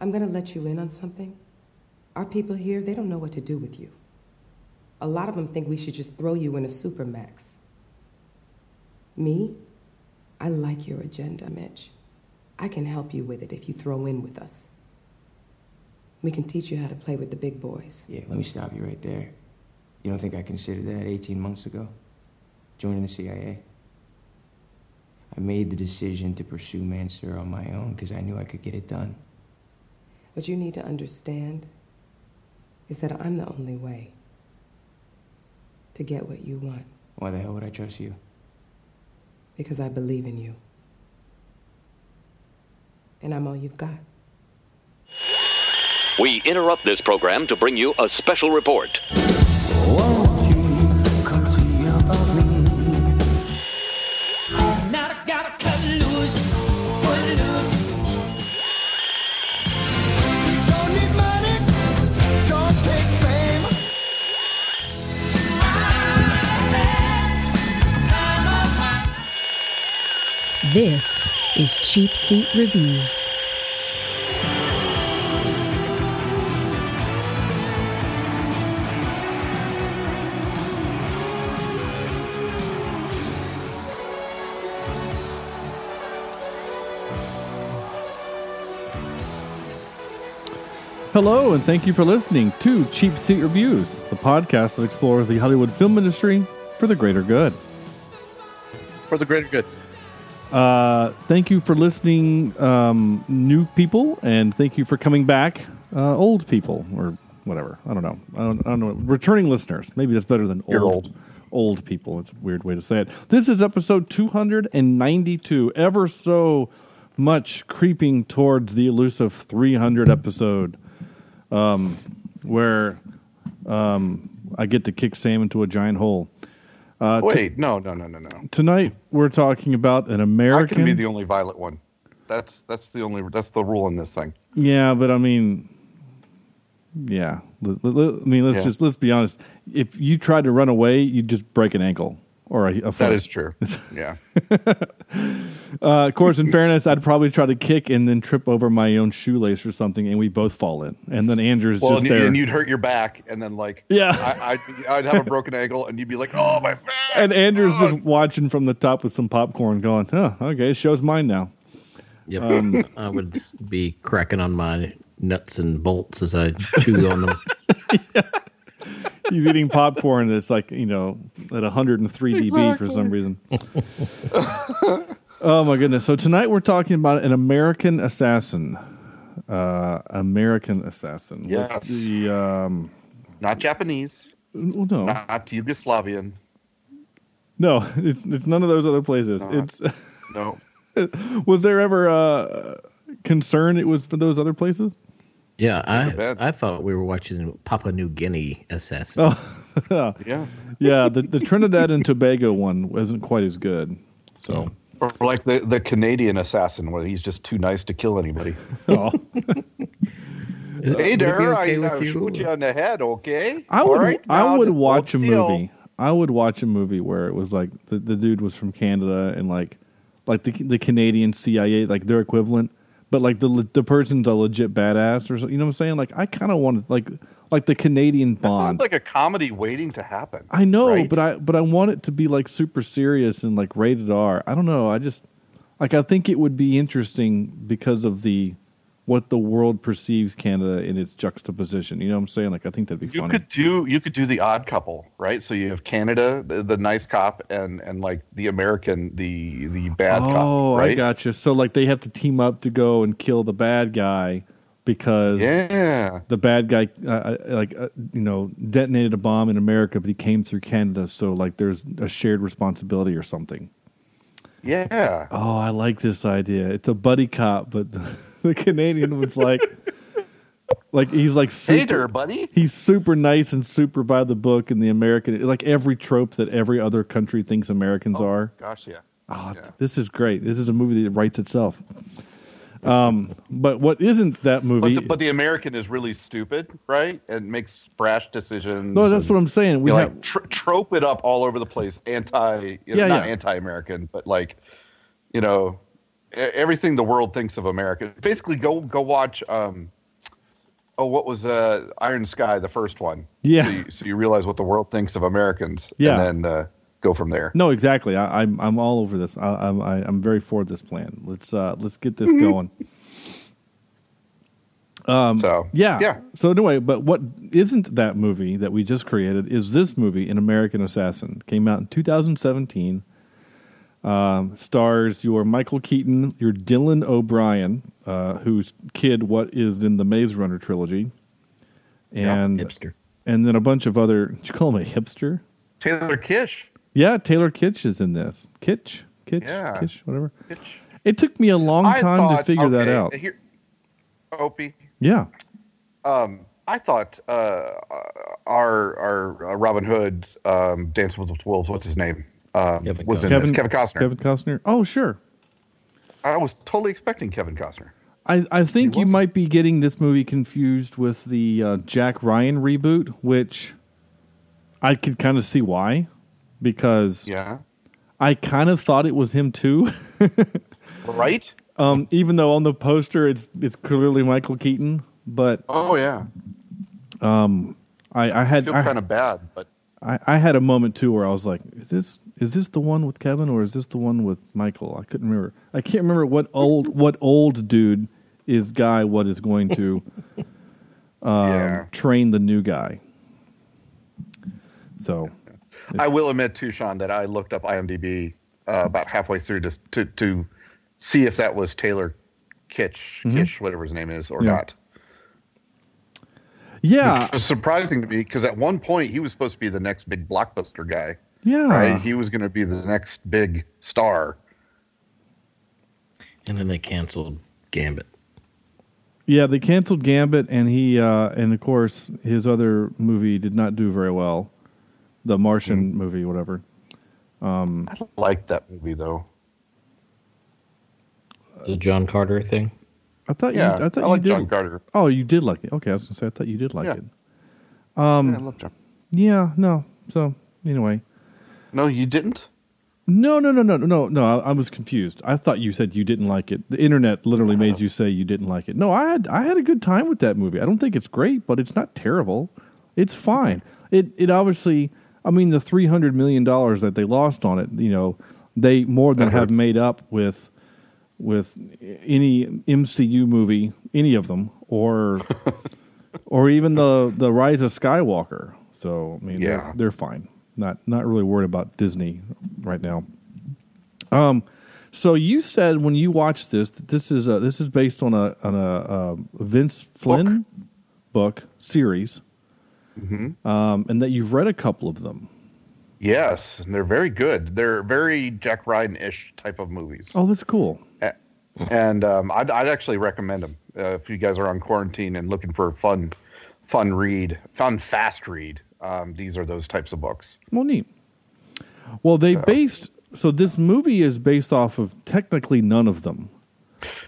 I'm gonna let you in on something. Our people here, they don't know what to do with you. A lot of them think we should just throw you in a supermax. Me? I like your agenda, Mitch. I can help you with it if you throw in with us. We can teach you how to play with the big boys. Yeah, let me stop you right there. You don't think I considered that 18 months ago? Joining the CIA? I made the decision to pursue Mansour on my own because I knew I could get it done. What you need to understand is that I'm the only way to get what you want Why the hell would I trust you? because I believe in you. And I'm all you've got. We interrupt this program to bring you a special report. This is Cheap Seat Reviews. Hello, and thank you for listening to Cheap Seat Reviews, the podcast that explores the Hollywood film industry for the greater good. for the greater good. Uh, thank you for listening, um, new people, and thank you for coming back, uh, old people, or whatever. I don't know. I don't, I don't know. Returning listeners. Maybe that's better than You're old. Old people. It's a weird way to say it. This is episode 292, ever so much creeping towards the elusive 300 episode, um, where um, I get to kick Sam into a giant hole. Uh, t- Wait, no, no, no, no, no. tonight we're talking about an I American. can be the only violet one. That's that's the only that's the rule in this thing. Yeah, but I mean, yeah. I mean, let's Yeah. just let's be honest. If you tried to run away, you'd just break an ankle or a, a foot. That is true. Yeah. Uh, of course, in fairness, I'd probably try to kick and then trip over my own shoelace or something, and we both fall in. And then Andrew's Well, just and, you- there. and you'd hurt your back, and then like Yeah. I, I'd, I'd have a broken ankle, and you'd be like, "Oh my back!" and Andrew's oh. just watching from the top with some popcorn, going, huh, okay, show's mine now." Yep. Um, I would be cracking on my nuts and bolts as I chew on them. He's eating popcorn that's like you know at 103 dB for some reason. oh my goodness! So tonight we're talking about an American assassin. Uh, American assassin. Yes. The um, Not Japanese, well, no, not Yugoslavian. no, it's it's none of those other places. Not. It's No, was there ever uh, concern it was for those other places? Yeah, I. I thought we were watching Papua New Guinea assassin. Oh, yeah, yeah. The the Trinidad and Tobago one wasn't quite as good. So. or like the the Canadian assassin, where he's just too nice to kill anybody. Oh. Would hey it be there, okay I with uh, you? shoot you on the head, okay? I would right, I would watch a still. movie. I would watch a movie where it was like the, the dude was from Canada and like like the the Canadian CIA like their equivalent, but like the the person's a legit badass or so, you know what I'm saying? Like I kind of want like like the Canadian That sounds Bond. like a comedy waiting to happen. I know, right? but I but I want it to be like super serious and like rated R. I don't know. I just like I think it would be interesting because of the what the world perceives Canada in its juxtaposition. You know what I'm saying? Like I think that'd be You funny. could do you could do the odd couple, right? So you have Canada, the, the nice cop, and and like the American, the the bad oh, cop, right? I gotcha. So like they have to team up to go and kill the bad guy because Yeah, the bad guy, uh, uh, like uh, you know, detonated a bomb in America, but he came through Canada. So like there's a shared responsibility or something. yeah. Oh, I like this idea. It's a buddy cop, but the, Canadian was like, like he's like super, Hey there, buddy. he's super nice and super by the book, and the American like every trope that every other country thinks Americans are. Gosh, yeah. Oh, Yeah. this is great. This is a movie that writes itself. Um, but what isn't that movie? But the, but the American is really stupid, right? And makes brash decisions. no, that's and, what I'm saying. We you know, have like tr- trope it up all over the place. Anti, you know, Yeah, not yeah. anti-American, but like, you know, everything the world thinks of America. Basically, go go watch. Um, oh, what was uh, Iron Sky, the first one? Yeah. So you, so you realize what the world thinks of Americans. Yeah. And then uh, go from there. No, exactly. I, I'm I'm all over this. I, I'm I, I'm very for this plan. Let's uh let's get this going. Um, so Yeah. yeah. So anyway, but what isn't that movie that we just created is this movie, An American Assassin. Came out in 2017. Um, stars your Michael Keaton, your Dylan O'Brien, uh, whose kid what is in the Maze Runner trilogy, and hipster. and then a bunch of other. Did you call him a hipster? Taylor Kitsch. Yeah, Taylor Kitsch is in this. Kitsch, Kitsch, Yeah. Kitsch, whatever. Kitsch. It took me a long I time to thought- figure that out. Here, Opie. Yeah. Um, I thought uh, our our uh, Robin Hood, um, Dance with the Wolves. What's his name? Um, Kevin was in Costner. this. Kevin Costner. Kevin Costner. Oh, sure. I was totally expecting Kevin Costner. I, I think He you wasn't. might be getting this movie confused with the uh, Jack Ryan reboot, which I could kind of see why, because Yeah. I kind of thought it was him too. Right. um, even though on the poster it's it's clearly Michael Keaton, but Oh yeah. um, I, I had feel kind of bad, but I, I had a moment too where I was like, "Is this is this the one with Kevin or is this the one with Michael?" I couldn't remember. I can't remember what old what old dude is guy what is going to um, yeah. train the new guy. So I will admit too, Sean, that I looked up IMDb uh, about halfway through to to to see if that was Taylor Kitsch, Kitsch, whatever his name is, or Mm-hmm. Yeah. not. yeah, surprising to me because at one point he was supposed to be the next big blockbuster guy. Yeah, Right? He was going to be the next big star. And then they canceled Gambit. yeah. They canceled Gambit, and he uh, and of course his other movie did not do very well, the Martian Mm-hmm. movie, whatever. Um, I liked that movie though. The John Carter thing. I thought Yeah, you, I thought I you did. John Carter. Oh, you did like it. Okay, I was gonna say I thought you did like Yeah. it. Um, yeah, I love John. Yeah, no. So anyway, No, you didn't. no, no, no, no, no, no. I, I was confused. I thought you said you didn't like it. The internet literally made you say you didn't like it. No, I had I had a good time with that movie. I don't think it's great, but it's not terrible. It's fine. It it obviously. I mean, the three hundred million dollars that they lost on it, you know, they more than That have hurts. made up with with any MCU movie, any of them, or or even the the Rise of Skywalker. So I mean, Yeah. they're, they're fine. Not not really worried about Disney right now. Um, so you said when you watched this that this is a, this is based on a on a, uh Vince Flynn book, series, Mm-hmm. um, and that you've read a couple of them. Yes, and they're very good. They're very Jack Ryan-ish type of movies. Oh, that's cool. and um, I'd, I'd actually recommend them uh, if you guys are on quarantine and looking for a fun, fun read, fun fast read. Um, these are those types of books. Well, neat. Well, they based so this movie is based off of technically none of them.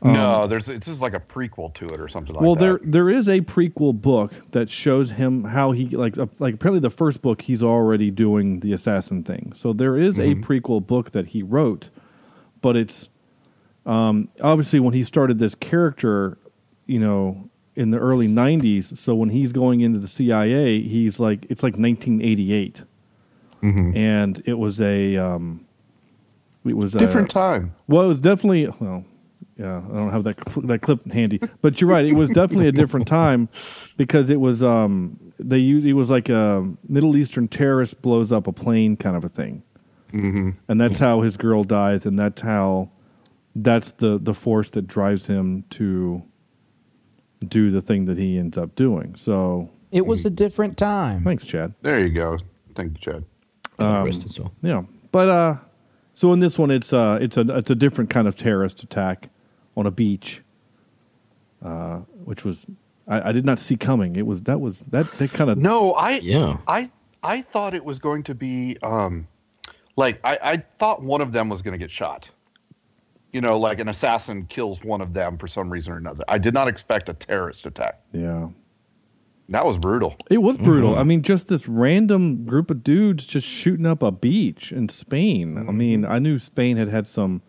no, there's it's just like a prequel to it or something like Um, well, that. there there is a prequel book that shows him how he like uh, like apparently the first book he's already doing the assassin thing. So there is a prequel book that he wrote, but it's um, obviously when he started this character, you know, in the early '90s. So when he's going into the CIA, he's like it's like 1988, and it was a um, it was a, different time. well, it was definitely well, yeah. I don't have that that clip handy, but you're right. It was definitely a different time because it was um they used it was like a Middle Eastern terrorist blows up a plane kind of a thing, mm-hmm. and that's how his girl dies, and that's how that's the the force that drives him to do the thing that he ends up doing. So It was a different time. thanks, Chad. There you go. Thank you, Chad. Um, well. Yeah, but uh, so in this one, it's uh, it's a it's a different kind of terrorist attack on a beach, uh, which was I, I did not see coming. It was that was that that kind of No, I Yeah. I I thought it was going to be um like I, I thought one of them was going to get shot. You know, like an assassin kills one of them for some reason or another. I did not expect a terrorist attack. yeah. That was brutal. It was brutal. I mean, just this random group of dudes just shooting up a beach in Spain. I mean, I knew Spain had had some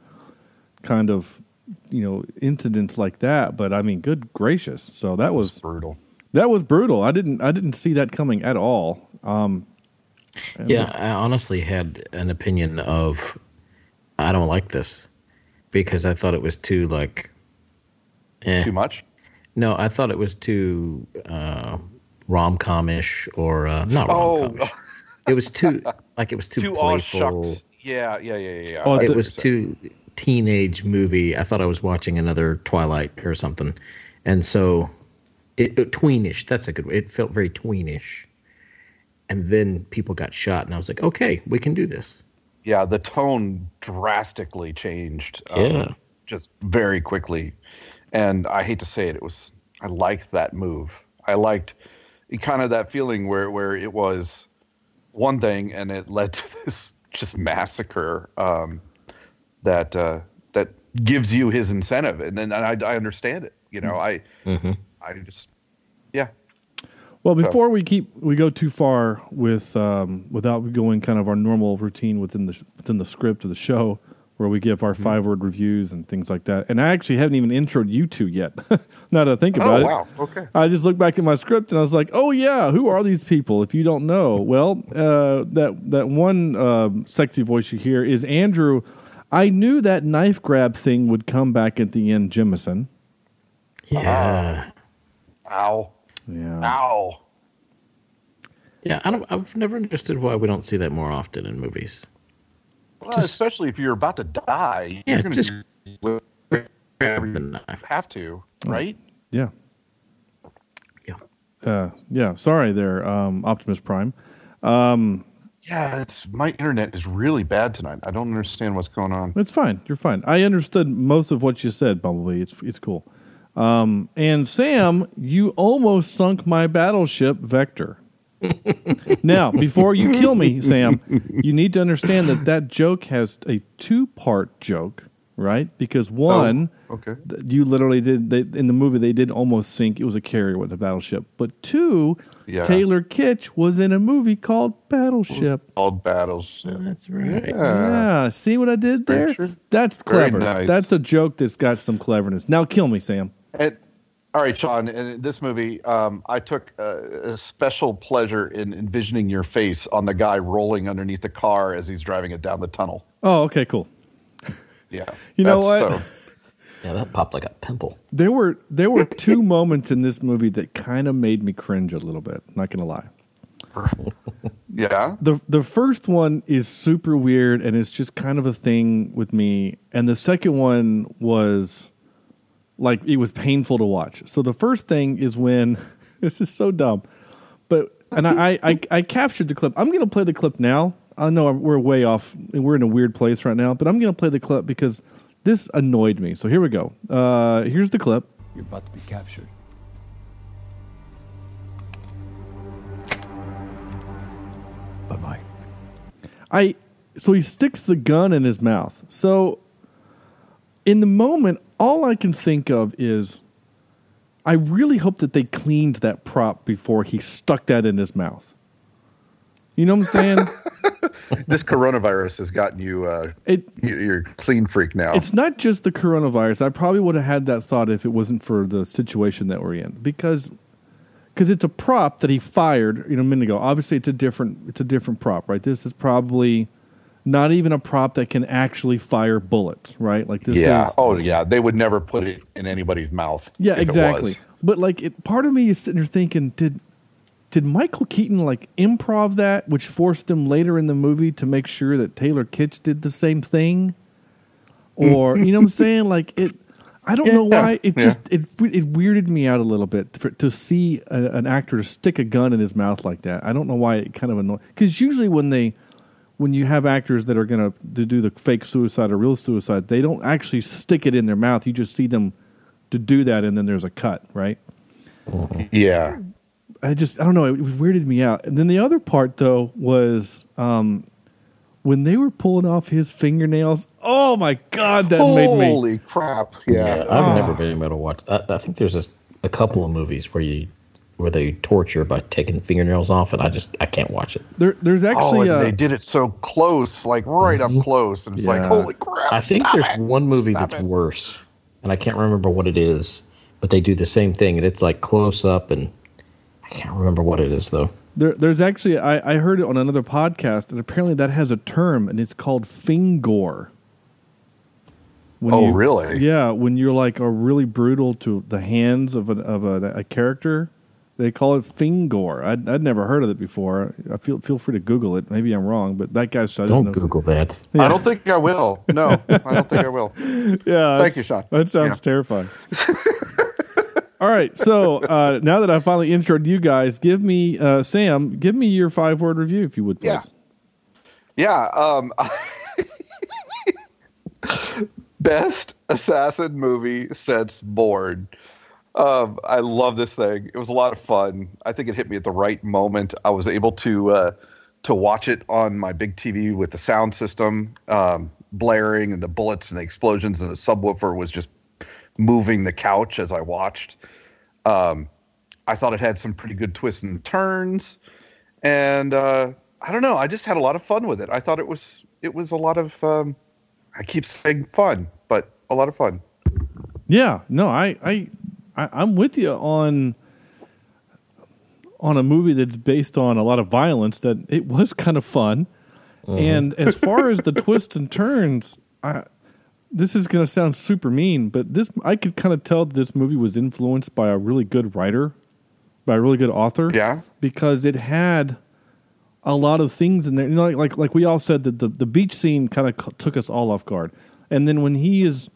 kind of you know incidents like that. But I mean, good gracious! So that was brutal. That was brutal. I didn't I didn't see that coming at all. Um, Yeah, I honestly had an opinion of I don't like this because I thought it was too like eh. Too much? No, I thought it was too uh, rom comish or uh, not rom Oh, com. It was too like it was too, too all playful. Yeah, yeah, yeah, yeah. yeah. Oh, it was what you're saying. too teenage movie. I thought I was watching another Twilight or something, and so it, it tweenish. That's a good. way. It felt very tweenish, and then people got shot, and I was like, okay, we can do this. Yeah, the tone drastically changed. um, Yeah. just very quickly, and I hate to say it, it was. I liked that move. I liked kind of that feeling where where it was one thing and it led to this just massacre um, that uh, that gives you his incentive, and then I, I understand it. You know, I I just yeah. Well, before we keep we go too far with um, without going kind of our normal routine within the within the script of the show, where we give Mm-hmm. our five word reviews and things like that. And I actually haven't even introed you two yet. now that I think about oh it, wow, okay. I just looked back at my script and I was like, "Oh yeah, who are these people?" If you don't know, well, uh, that that one um sexy voice you hear is Andrew. I knew that knife grab thing would come back at the end, Jemison. Yeah, Ow, Yeah. ow. yeah. I don't. I've never understood why we don't see that more often in movies. Well, Just- especially if you're about to die, Yeah, you're gonna just grab the knife. have to, right? Yeah. Yeah. Uh, yeah. Sorry there, um, Optimus Prime. Um, Yeah, it's my internet is really bad tonight. I don't understand what's going on. It's fine. You're fine. I understood most of what you said, Bumblebee. It's it's cool. Um, and Sam, you almost sunk my battleship Vector. now, before you kill me, Sam, you need to understand that that joke has a two part joke, right? Because one, Okay. th- you literally did they, in the movie they did almost sink. It was a carrier with a battleship, but two, Yeah. Taylor Kitsch was in a movie called Battleship. Called Battleship. That's right. Yeah, see what I did there? That's clever. nice. That's a joke that's got some cleverness. Now kill me, Sam. And, all right, Sean. In this movie, um, I took uh, a special pleasure in envisioning your face on the guy rolling underneath the car as he's driving it down the tunnel. Oh, okay, cool. Yeah. You know what? so- Yeah, that popped like a pimple. There were there were two moments in this movie that kind of made me cringe a little bit. Not gonna lie. yeah. The the first one is super weird and it's just kind of a thing with me. And the second one was like it was painful to watch. So the first thing is when this is so dumb. But and I, I, I captured the clip. I'm gonna play the clip now. I know we're way off and we're in a weird place right now, but I'm gonna play the clip because this annoyed me. So here we go. Uh, here's the clip. You're about to be captured. Bye bye. I so he sticks the gun in his mouth. So in the moment, all I can think of is I really hope that they cleaned that prop before he stuck that in his mouth. You know what I'm saying? This coronavirus has gotten you. Uh, It- you- you're a clean freak now. It's not just the coronavirus. I probably would have had that thought if it wasn't for the situation that we're in, because because it's a prop that he fired you know a minute ago. Obviously, it's a different it's a different prop, right? This is probably not even a prop that can actually fire bullets, right? Like this yeah. is Oh, yeah. They would never put it in anybody's mouth. yeah, exactly. But like, it, part of me is sitting there thinking, did did Michael Keaton like improv that, which forced him later in the movie to make sure that Taylor Kitsch did the same thing, or you know what I'm saying? Like it, I don't know why it yeah. just it it weirded me out a little bit to, to see a, an actor stick a gun in his mouth like that. I don't know why it kind of annoyed because usually when they when you have actors that are going to do the fake suicide or real suicide, they don't actually stick it in their mouth. You just see them to do that, and then there's a cut, right? Yeah. I just I don't know. It weirded me out. And then the other part though was um, when they were pulling off his fingernails. Oh my god, that made me. Holy crap. Yeah. I've Ah. never been able to watch. I, I think there's a, a couple of movies where you where they torture by taking fingernails off, and I just I can't watch it. There, there's oh, actually and uh, they did it so close, like right up close. And it's like, holy crap. I think stop there's it. one movie Stop that's it. worse and I can't remember what it is, but they do the same thing, and it's like close up, and I can't remember what it is though. There, there's actually I, I heard it on another podcast, and apparently that has a term, and it's called fingor. When Oh, you- really? Yeah, when you're like are really brutal to the hands of a of a, a character, they call it Fingor. I'd, I'd never heard of it before. I feel feel free to Google it. Maybe I'm wrong, but that guy said Don't Google that. I don't think I will. No, I don't think I will. Yeah, Thank you, Sean. That sounds Yeah. terrifying. All right, so uh, now that I finally introed you guys, give me uh, Sam, give me your five word review if you would, please. Yeah. Yeah. Um, best assassin movie since Bourne. Um, I love this thing. It was a lot of fun. I think it hit me at the right moment. I was able to uh, to watch it on my big TV with the sound system um, blaring and the bullets and the explosions and the subwoofer was just moving the couch as I watched. Um, I thought it had some pretty good twists and turns, and uh, I don't know. I just had a lot of fun with it. I thought it was it was a lot of. Um, I keep saying fun, but a lot of fun. Yeah, no, I, I, I, I'm with you on on a movie that's based on a lot of violence. That it was kind of fun, mm-hmm. and as far as the twists and turns, I, this is going to sound super mean, but this I could kind of tell this movie was influenced by a really good writer, by a really good author. Yeah, because it had a lot of things in there. You know, like like, like we all said that the, the beach scene kind of took us all off guard, and then when he is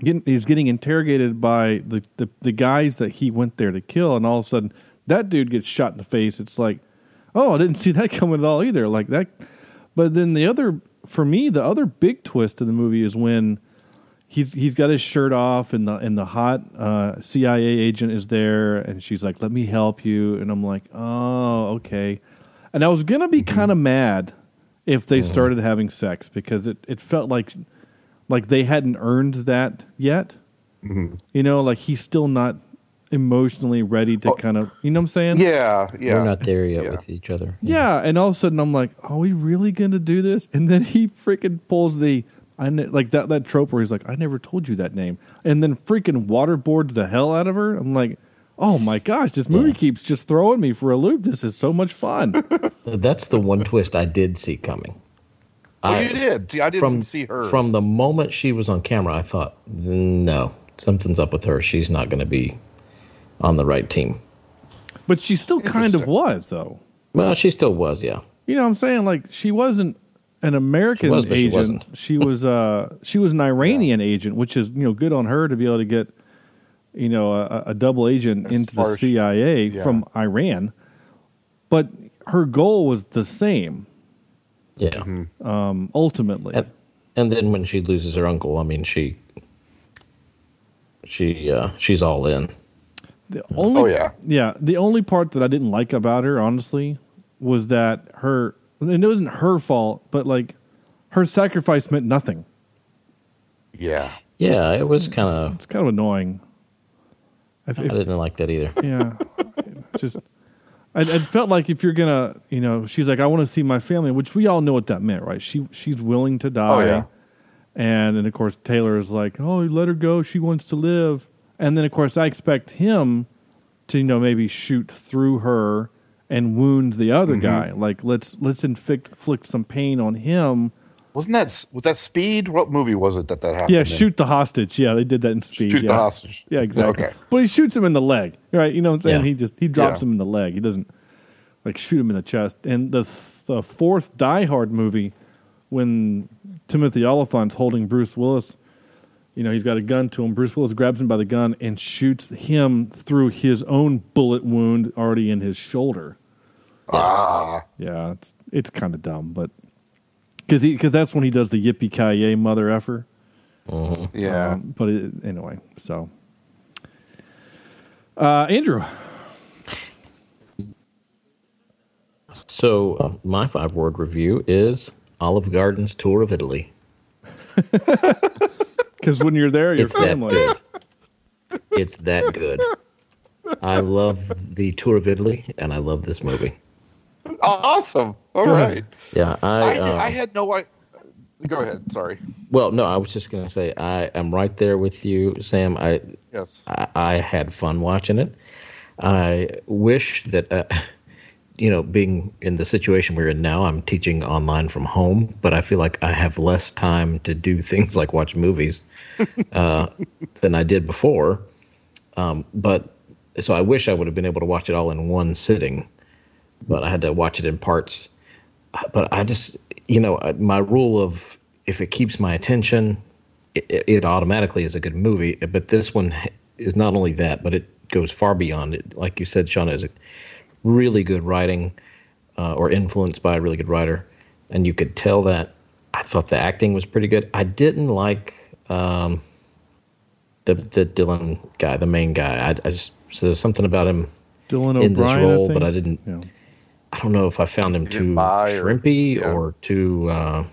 getting he's getting interrogated by the, the the guys that he went there to kill, and all of a sudden that dude gets shot in the face. It's like, oh, I didn't see that coming at all either. Like that, but then the other for me, the other big twist in the movie is when he's he's got his shirt off and the and the hot uh, CIA agent is there and she's like, "Let me help you," and I'm like, "Oh, okay." And I was gonna be kind of mad if they started having sex because it, it felt like like they hadn't earned that yet. Mm-hmm. You know, like he's still not emotionally ready to oh. kind of, you know what I'm saying? Yeah, yeah. We're not there yet with each other. Yeah, and all of a sudden I'm like, are we really going to do this? And then he freaking pulls the I ne- like that that trope where he's like, I never told you that name, and then freaking waterboards the hell out of her. I'm like, oh my gosh, this movie keeps just throwing me for a loop. This is so much fun. That's the one twist I did see coming. Well, you did. See, I didn't from, see her. From the moment she was on camera, I thought, no, something's up with her. She's not going to be on the right team. but she still kind of was though. Well, she still was, yeah. You know what I'm saying? Like she wasn't an American She was, but she agent. wasn't. She was uh she was an Iranian agent, which is, you know, good on her to be able to get you know, a, a double agent into the CIA yeah. from Iran. But her goal was the same, Yeah. um, ultimately. And, and then when she loses her uncle, I mean, she she uh, she's all in. The only, Oh, yeah. yeah. The only part that I didn't like about her, honestly, was that her, and it wasn't her fault, but like her sacrifice meant nothing. yeah. Yeah, it was kind of. It's kind of annoying. If- I didn't like that either. yeah, just I, it felt like if you're gonna, you know, she's like, I want to see my family, which we all know what that meant, right? She she's willing to die, Oh, yeah. and then of course Taylor is like, oh, let her go, she wants to live, and then of course I expect him to, you know, maybe shoot through her and wound the other Mhm. guy. Like let's let's inflict, inflict some pain on him. Wasn't that was that Speed? What movie was it that that happened? Yeah, in? shoot the hostage. Yeah, they did that in Speed. Shoot the yeah. hostage. Yeah, exactly. Okay. But he shoots him in the leg, right? You know what I'm saying? Yeah. He just he drops Yeah. him in the leg. He doesn't like shoot him in the chest. And the the fourth Die Hard movie, when Timothy Olyphant's holding Bruce Willis, you know he's got a gun to him. Bruce Willis grabs him by the gun and shoots him through his own bullet wound already in his shoulder. Ah. Yeah, it's it's kind of dumb, but because because that's when he does the yippee ki yay mother effer. Yeah. Um, but it, anyway, so uh, Andrew, So uh, my five word review is Olive Garden's tour of Italy. because when you're there, you're It's that family. good. It's that good. I love the tour of Italy, and I love this movie. Awesome. All Go right. ahead. Yeah, I. I, uh, I had no I Go ahead. Sorry. Well, no, I was just going to say I am right there with you, Sam. I Yes. I, I had fun watching it. I wish that, uh, you know, being in the situation we're in now, I'm teaching online from home, but I feel like I have less time to do things like watch movies uh, than I did before. Um, but so I wish I would have been able to watch it all in one sitting, but I had to watch it in parts. But I just, you know, my rule of if it keeps my attention, it, it automatically is a good movie. But this one is not only that, but it goes far beyond it. Like you said, Shauna, is a really good writing uh, or influenced by a really good writer. And you could tell that. I thought the acting was pretty good. I didn't like um, the the Dylan guy, the main guy. I, I just so there's something about him Dylan in this O'Brien, I role that I didn't. Yeah. I don't know if I found him too bi or- shrimpy yeah. or too uh,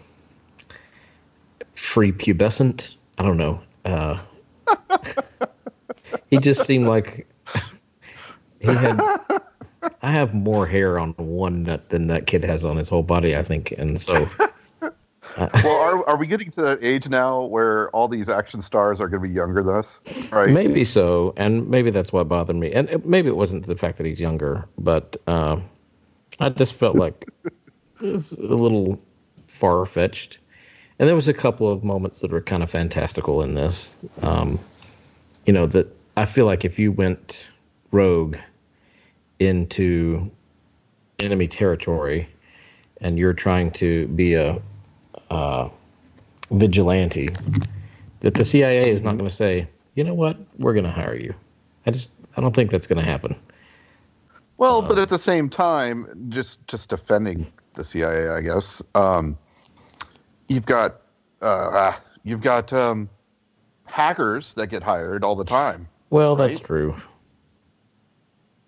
free pubescent. I don't know. Uh, he just seemed like he had. I have more hair on one nut than that kid has on his whole body, I think, and so Well, are, are we getting to that age now where all these action stars are going to be younger than us? Right. maybe so, and maybe that's what bothered me, and it- maybe it wasn't the fact that he's younger, but uh, I just felt like it was a little far fetched. And there was a couple of moments that were kind of fantastical in this. Um, you know that I feel like if you went rogue into enemy territory and you're trying to be a uh, vigilante, that the CIA is not going to say, you know what, we're going to hire you. I just I don't think that's going to happen. Well, Uh, but at the same time, just just defending the CIA, I guess. Um, you've got uh, ah, you've got um, hackers that get hired all the time. Well, that's true.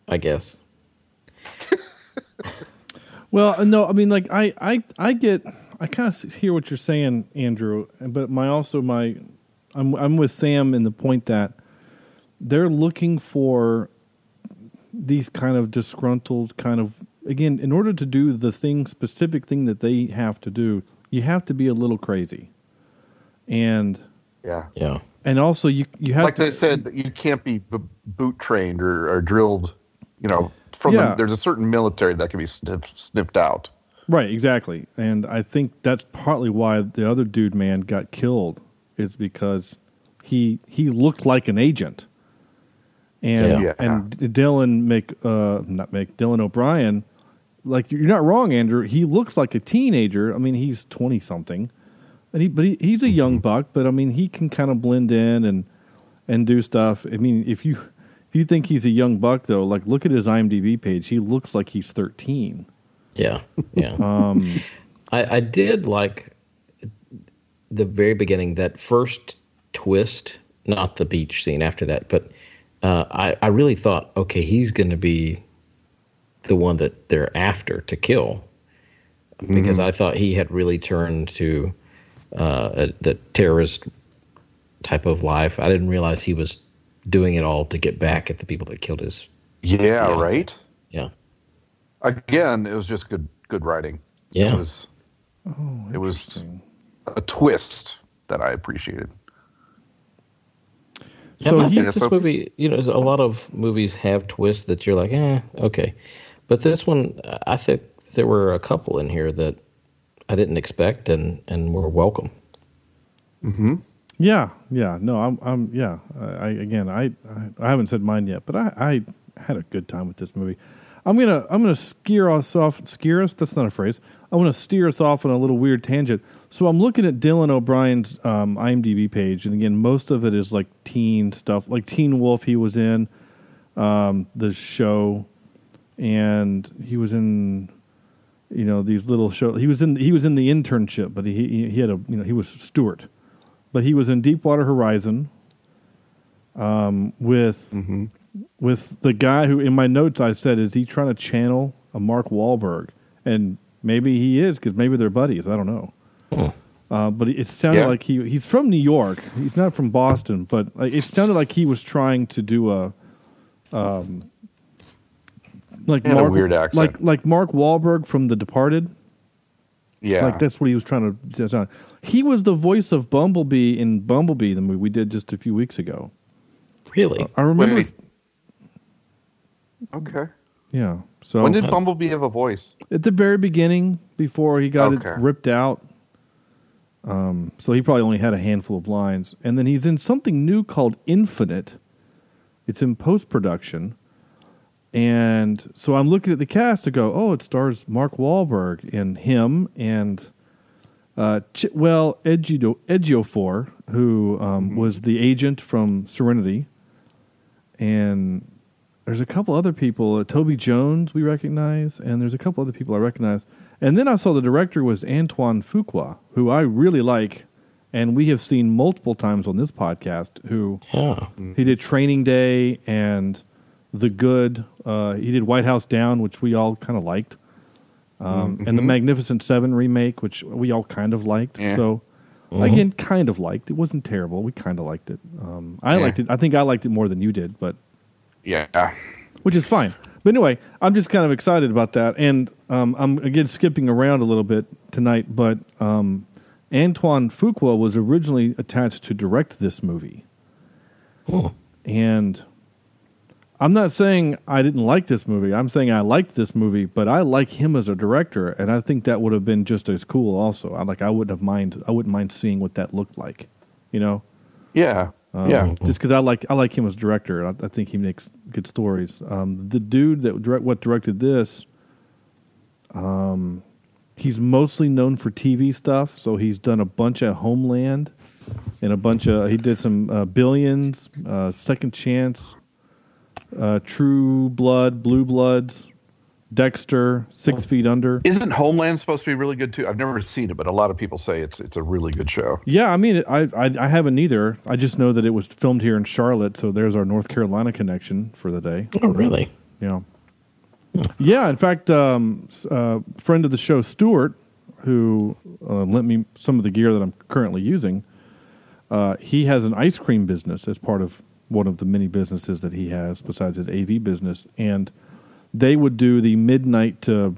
I guess. Well, no, I mean, like I, I, I get, I kind of hear what you're saying, Andrew, but my also my, I'm, I'm with Sam in the point that they're looking for these kind of disgruntled kind of again in order to do the thing specific thing that they have to do you have to be a little crazy and Yeah. Yeah. and also you you have like to, they said, you can't be b- boot trained or, or drilled. You know, from Yeah. the, there's a certain military that can be sniff, sniffed out. Right, exactly. And I think that's partly why the other dude man got killed is because he he looked like an agent. And Yeah. and Dylan make uh not make Dylan O'Brien like you're not wrong Andrew, he looks like a teenager. I mean, he's 20 something. And he but he, he's a young buck, but I mean, he can kind of blend in and and do stuff. I mean, if you if you think he's a young buck though, like look at his IMDb page. He looks like he's 13. Yeah. Yeah. Um I, I did like the very beginning, that first twist, not the beach scene after that, but uh, I, I really thought, okay, he's going to be the one that they're after to kill. Because I thought he had really turned to uh, a, the terrorist type of life. I didn't realize he was doing it all to get back at the people that killed his. Yeah, fiance. right. Yeah. Again, it was just good good writing. Yeah. It was oh, it was a twist that I appreciated. Yeah, So I he- think this so- movie, you know, a lot of movies have twists that you're like, eh, okay. But this one, I think there were a couple in here that I didn't expect and, and were welcome. Hmm. Yeah, yeah, no, I'm, I'm, yeah. I again, I, I, I haven't said mine yet, but I, I had a good time with this movie. I'm gonna, I'm gonna steer us off. Steer us? That's not a phrase. I want to steer us off on a little weird tangent. So I'm looking at Dylan O'Brien's um, IMDb page, and again, most of it is like teen stuff, like Teen Wolf. He was in um, the show, and he was in you know these little shows. He was in he was in the internship, but he he, had a you know he was Stewart, but he was in Deepwater Horizon. Um, with with the guy who in my notes I said is he trying to channel a Mark Wahlberg, and maybe he is because maybe they're buddies. I don't know. Uh, but it sounded Yeah. like he he's from New York. He's not from Boston, but it sounded like he was trying to do a um like He a Mark weird accent. like like Mark Wahlberg from The Departed. Yeah. Like that's what he was trying to sound. He was the voice of Bumblebee in Bumblebee, the movie we did just a few weeks ago. Really? I remember. Wait. Okay. Yeah. So when did Bumblebee have a voice? at the very beginning, before he got Okay. it ripped out. Um, so he probably only had a handful of lines, and then he's in something new called Infinite. It's in post production, and so I'm looking at the cast to go, oh, it stars Mark Wahlberg and him and uh, Chiwetel Ejiofor, Ejiofor who um, was the agent from Serenity, and there's a couple other people. Uh, Toby Jones we recognize, and there's a couple other people I recognize. And then I saw the director was Antoine Fuqua, who I really like, and we have seen multiple times on this podcast. Who Yeah. he did Training Day and The Good. Uh, he did White House Down, which we all kind of liked, um, and the Magnificent Seven remake, which we all kind of liked. Yeah. So again, kind of liked. It wasn't terrible. We kind of liked it. Um, I Yeah. liked it. I think I liked it more than you did, but Yeah. which is fine. But anyway, I'm just kind of excited about that, and um, I'm again skipping around a little bit tonight. But um, Antoine Fuqua was originally attached to direct this movie, Oh. and I'm not saying I didn't like this movie. I'm saying I liked this movie, but I like him as a director, and I think that would have been just as cool. Also, I like I wouldn't have mind. I wouldn't mind seeing what that looked like. You know, Yeah. Um, yeah. just because I like I like him as director. I, I think he makes good stories. Um, the dude that direct, what directed this, um, he's mostly known for TV stuff. So he's done a bunch of Homeland, and a bunch of he did some uh, Billions, uh, Second Chance, uh, True Blood, Blue Bloods, Dexter, Six Feet Under. Isn't Homeland supposed to be really good too? I've never seen it, but a lot of people say it's it's a really good show. Yeah, I mean, I, I I haven't either. I just know that it was filmed here in Charlotte, so there's our North Carolina connection for the day. Oh, really? Yeah. Yeah, in fact, um, uh, friend of the show, Stuart, who uh, lent me some of the gear that I'm currently using, uh, he has an ice cream business as part of one of the many businesses that he has besides his AV business. And they would do the midnight to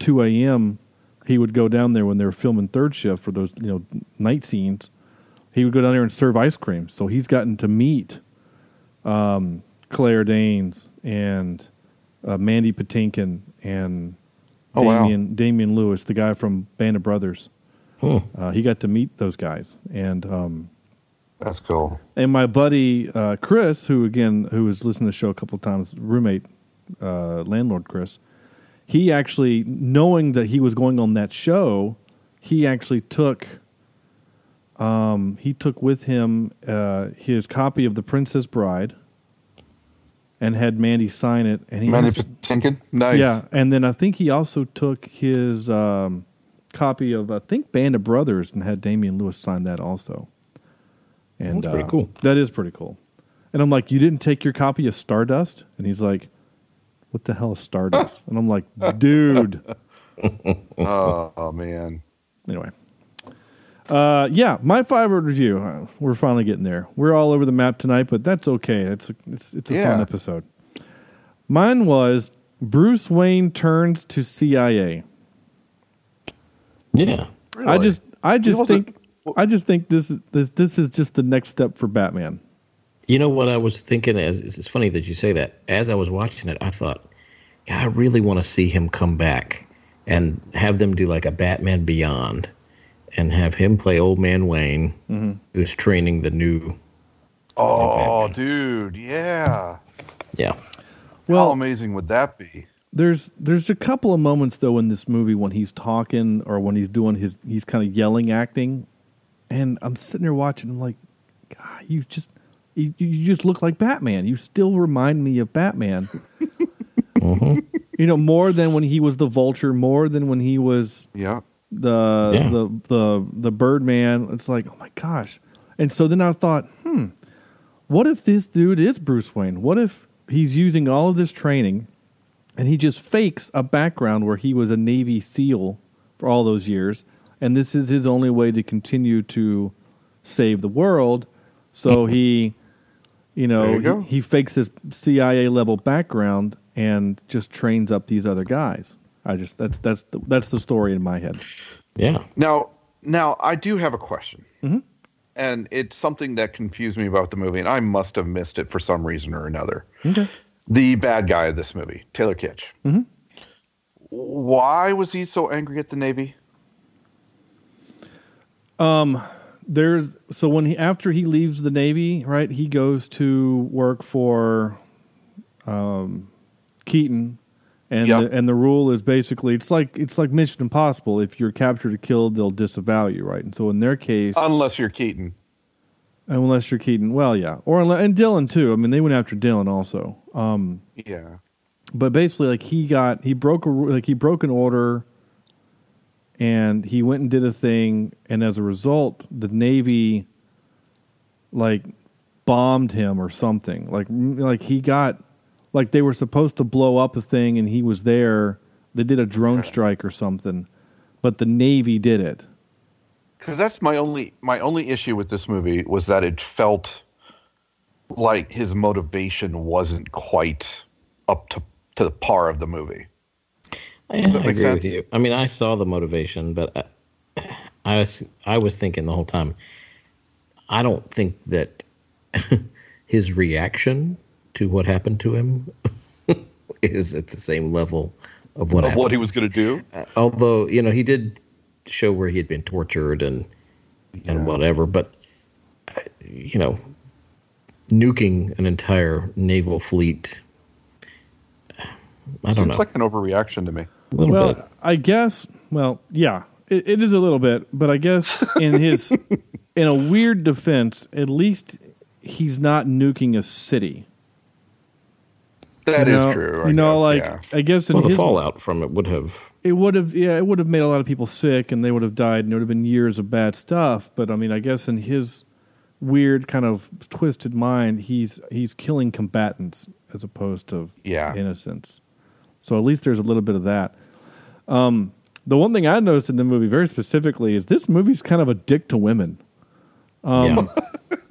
2 a.m. He would go down there when they were filming third shift for those you know night scenes. He would go down there and serve ice cream. So he's gotten to meet um, Claire Danes and uh, Mandy Patinkin and Oh, wow. Damian Lewis, the guy from Band of Brothers. Uh, he got to meet those guys, and um, That's cool. and my buddy uh, Chris, who again who has listened to the show a couple of times, roommate, uh, landlord Chris, he actually knowing that he was going on that show, he actually took. Um, he took with him uh, his copy of The Princess Bride, and had Mandy sign it. And he Mandy has- Patinkin? Nice. Yeah, and then I think he also took his um, copy of I think Band of Brothers and had Damian Lewis sign that also. And That's pretty uh, cool. That is pretty cool. And I'm like, you didn't take your copy of Stardust? And he's like, what the hell is Stardust? and I'm like, dude. Oh, oh, man. Anyway. Uh, yeah, my five word review. Uh, we're finally getting there. We're all over the map tonight, but that's okay. It's a, it's, it's a fun episode. Mine was Bruce Wayne turns to CIA. Yeah. I just I just think I just think this is this this is just the next step for Batman. You know what I was thinking as it's it's funny that you say that. As I was watching it, I thought, God, I really want to see him come back and have them do like a Batman Beyond and have him play old man Wayne mm-hmm. who's training the new Oh, dude. Yeah. yeah. Well, How amazing would that be? There's there's a couple of moments though in this movie when he's talking or when he's doing his he's kind of yelling acting, and I'm sitting there watching. I'm like, God, you just you, you just look like Batman. You still remind me of Batman. You know more than when he was the Vulture, more than when he was Yeah. the Yeah. the the the Birdman. It's like, oh my gosh. And so then I thought, hmm, what if this dude is Bruce Wayne? What if he's using all of this training and he just fakes a background where he was a Navy SEAL for all those years, and this is his only way to continue to save the world. So he, you know, you he, he fakes this CIA level background and just trains up these other guys. I just that's that's the, that's the story in my head. Yeah. Now, now I do have a question, Mhm. and it's something that confused me about the movie, and I must have missed it for some reason or another. Okay. The bad guy of this movie, Taylor Kitsch. Mhm. Why was he so angry at the Navy? Um, there's so when he after he leaves the Navy, right? He goes to work for um, Keaton, and Yep. the, and the rule is basically it's like it's like Mission Impossible. If you're captured or killed, they'll disavow you, right? And so in their case, Unless you're Keaton. unless you're Keaton, well, yeah, or and Dylan too. I mean, they went after Dylan also. Um, Yeah. but basically like he got he broke a like he broke an order and he went and did a thing and as a result the navy like bombed him or something. Like like he got like they were supposed to blow up a thing and he was there. They did a drone strike or something but the navy did it. Because that's my only my only issue with this movie was that it felt like his motivation wasn't quite up to to the par of the movie. I, I agree sense? with you. I mean, I saw the motivation, but I, I was I was thinking the whole time. I don't think that his reaction to what happened to him is at the same level of what of happened. what he was going to do. Uh, although you know he did show where he had been tortured and and whatever, but uh, you know, nuking an entire naval fleet. I don't Seems know. like an overreaction to me. a little well bit. i guess well yeah it, it is a little bit but i guess in his in a weird defense at least he's not nuking a city That you is know, true. I you know guess, like yeah. i guess in Well, the his fallout from it would have. it would have yeah it would have made a lot of people sick and they would have died and it would have been years of bad stuff but i mean i guess in his weird kind of twisted mind he's he's killing combatants as opposed to Yeah. innocents so at least there's a little bit of that um the one thing i noticed in the movie very specifically is this movie's kind of a dick to women um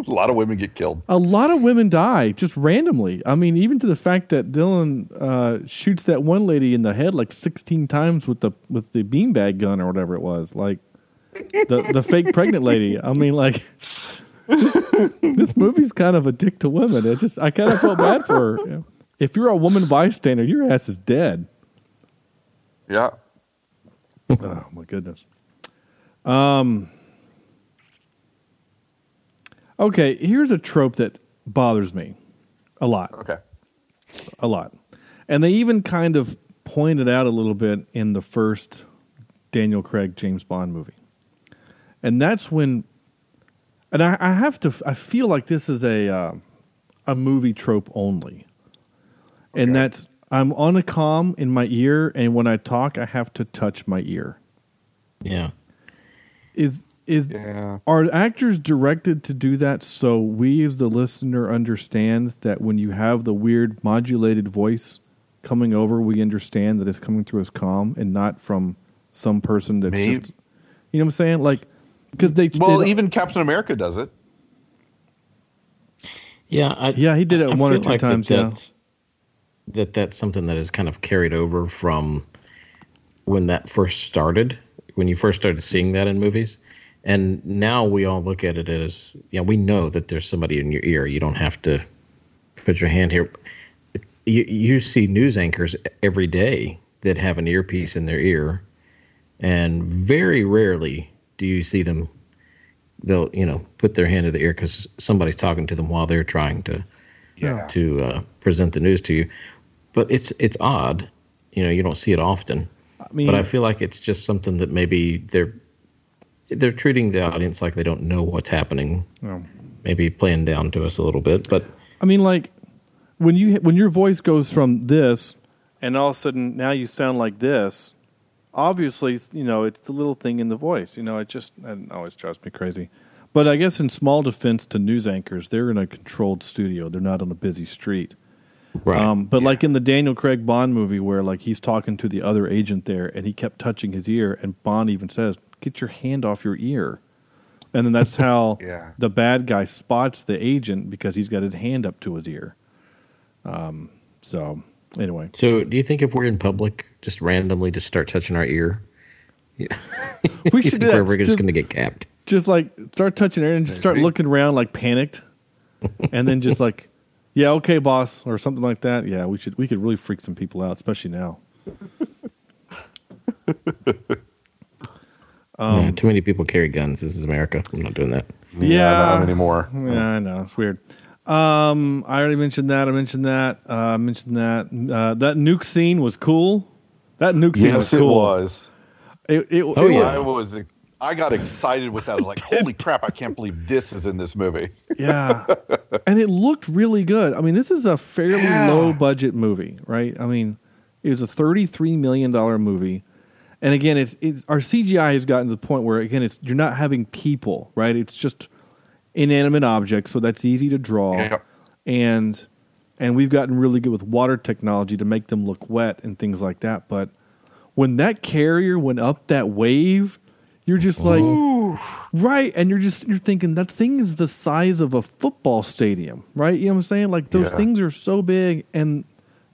a lot of women get killed. a lot of women die just randomly. I mean, even to the fact that Dylan uh, shoots that one lady in the head like sixteen times with the with the beanbag gun or whatever it was, like the the fake pregnant lady. I mean, like this, this movie's kind of a dick to women. It just I kind of felt bad for her. If you're a woman bystander, your ass is dead. Yeah. oh my goodness. Um. Okay, here's a trope that bothers me a lot. Okay. a lot. And they even kind of pointed out a little bit in the first Daniel Craig James Bond movie. And that's when, and I, I have to, I feel like this is a, uh, a movie trope only. And that's, I'm on a comm in my ear, and when I talk, I have to touch my ear. Yeah. Is, is, Yeah. are actors directed to do that so we as the listener understand that when you have the weird modulated voice coming over, we understand that it's coming through as comm and not from some person that's Maybe- just you know what I'm saying? Like because they Well, they- even Captain America does it. Yeah, I, Yeah, he did it I one or two like times, That yeah. That's, that that's something that is kind of carried over from when that first started, when you first started seeing that in movies, and now we all look at it as yeah, we know that there's somebody in your ear. You don't have to put your hand here. You you see news anchors every day that have an earpiece in their ear, and very rarely do you see them they'll you know put their hand to the ear because somebody's talking to them while they're trying to Yeah. to uh, present the news to you. But it's it's odd, you know. You don't see it often. I mean, but I feel like it's just something that maybe they're they're treating the audience like they don't know what's happening. No. Maybe playing down to us a little bit, but I mean, like when you when your voice goes from this, and all of a sudden now you sound like this. Obviously, you know it's the little thing in the voice. You know, it just it always drives me crazy. But I guess in small defense to news anchors, they're in a controlled studio. They're not on a busy street. Right. Um, but like in the Daniel Craig Bond movie, where like he's talking to the other agent there, and he kept touching his ear, and Bond even says, "Get your hand off your ear," and then that's how Yeah. the bad guy spots the agent because he's got his hand up to his ear. Um, so anyway, so do you think if we're in public, just randomly just start touching our ear, We should. We're just Just- going to get capped. Just like start touching air and just start looking around like panicked, and then just like, yeah, okay, boss, or something like that. Yeah, we should. We could really freak some people out, especially now. Um, Yeah, too many people carry guns. This is America. I'm not doing that. Yeah, not anymore. Yeah, I know it's weird. Um, I already mentioned that. I mentioned that. Uh, I mentioned that. Uh, that nuke scene was cool. That nuke scene was Yes, it was. It, it, Oh, it- yeah. I was. I got excited with that. I was like, "Holy crap! I can't believe this is in this movie." yeah, and it looked really good. I mean, this is a fairly Yeah. low budget movie, right? I mean, it was a thirty-three million dollar movie, and again, it's it's our CGI has gotten to the point where again, it's you're not having people, right? It's just inanimate objects, so that's easy to draw, Yep. and and we've gotten really good with water technology to make them look wet and things like that. But when that carrier went up that wave, you're just like, Ooh. right, and you're just you're thinking that thing is the size of a football stadium, right? You know what I'm saying? Like those Yeah. things are so big, and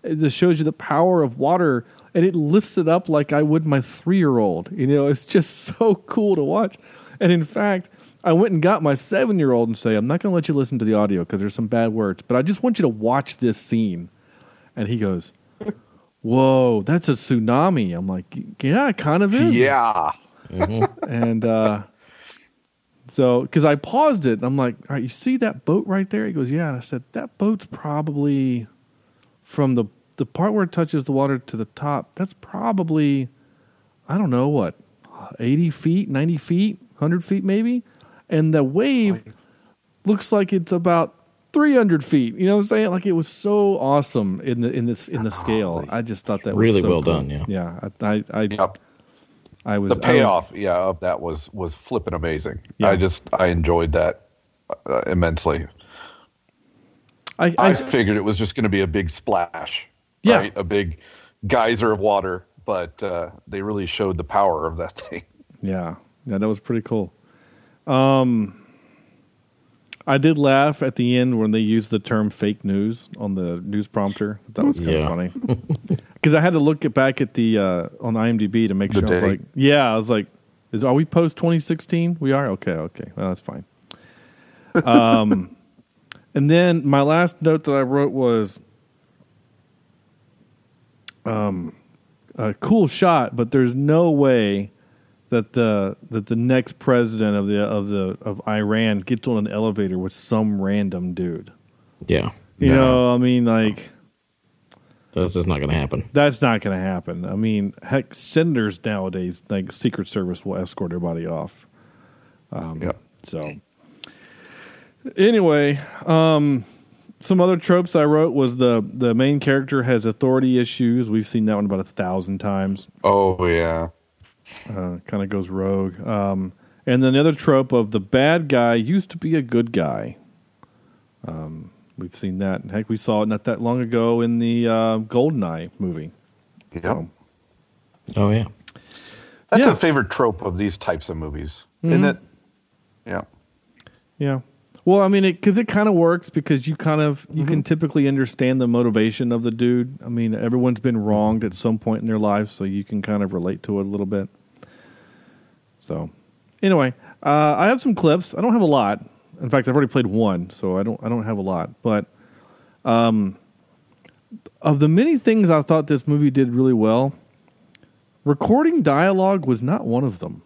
it just shows you the power of water, and it lifts it up like I would my three year old. You know, it's just so cool to watch. And in fact, I went and got my seven year old and say, I'm not going to let you listen to the audio because there's some bad words, but I just want you to watch this scene. And he goes, Whoa, that's a tsunami. I'm like, Yeah, it kind of is. Yeah. And uh, so, because I paused it, I'm like, All right, you see that boat right there? He goes, Yeah. And I said, That boat's probably from the, the part where it touches the water to the top, that's probably, I don't know what, 80 feet, 90 feet, 100 feet maybe. And the wave looks like it's about 300 feet. You know what I'm saying? Like it was so awesome in the in this in the scale. I just thought that was Really so well cool. done, yeah. Yeah, I I I, Yep. I was The I was- payoff, yeah, of that was was flipping amazing. Yeah. I just I enjoyed that uh, immensely. I, I I, figured it was just going to be a big splash, Yeah. right? A big geyser of water, but uh, they really showed the power of that thing. Yeah, yeah, that was pretty cool. Um, I did laugh at the end when they used the term "fake news" on the news prompter. That was kind Yeah. of funny because I had to look it back at the uh, on IMDb to make The sure. I was like, yeah, I was like, is are we post 2016? We are okay, okay, well, that's fine. Um, and then my last note that I wrote was, um, a cool shot, but there's no way that the that the next president of the of the of Iran gets on an elevator with some random dude. Yeah. You know, I mean, like That's just not going to happen. that's not going to happen. I mean, heck, senators nowadays, like Secret Service, will escort everybody off. Um, Yep. So, anyway, um, some other tropes I wrote was the the main character has authority issues. We've seen that one about a thousand times. Oh yeah, uh, kind of goes rogue. Um, and then the other trope of the bad guy used to be a good guy. Um, we've seen that. Heck, we saw it not that long ago in the uh, Goldeneye movie. yep. So, Oh, yeah. That's Yeah. a favorite trope of these types of movies, isn't it? Yeah. yeah. Well, I mean, because it, kind of works because you kind of you can typically understand the motivation of the dude. I mean, everyone's been wronged at some point in their life, so you can kind of relate to it a little bit. So, anyway, uh, I have some clips. I don't have a lot. In fact, I've already played one, so I don't. I don't have a lot. But um, of the many things I thought this movie did really well, recording dialogue was not one of them.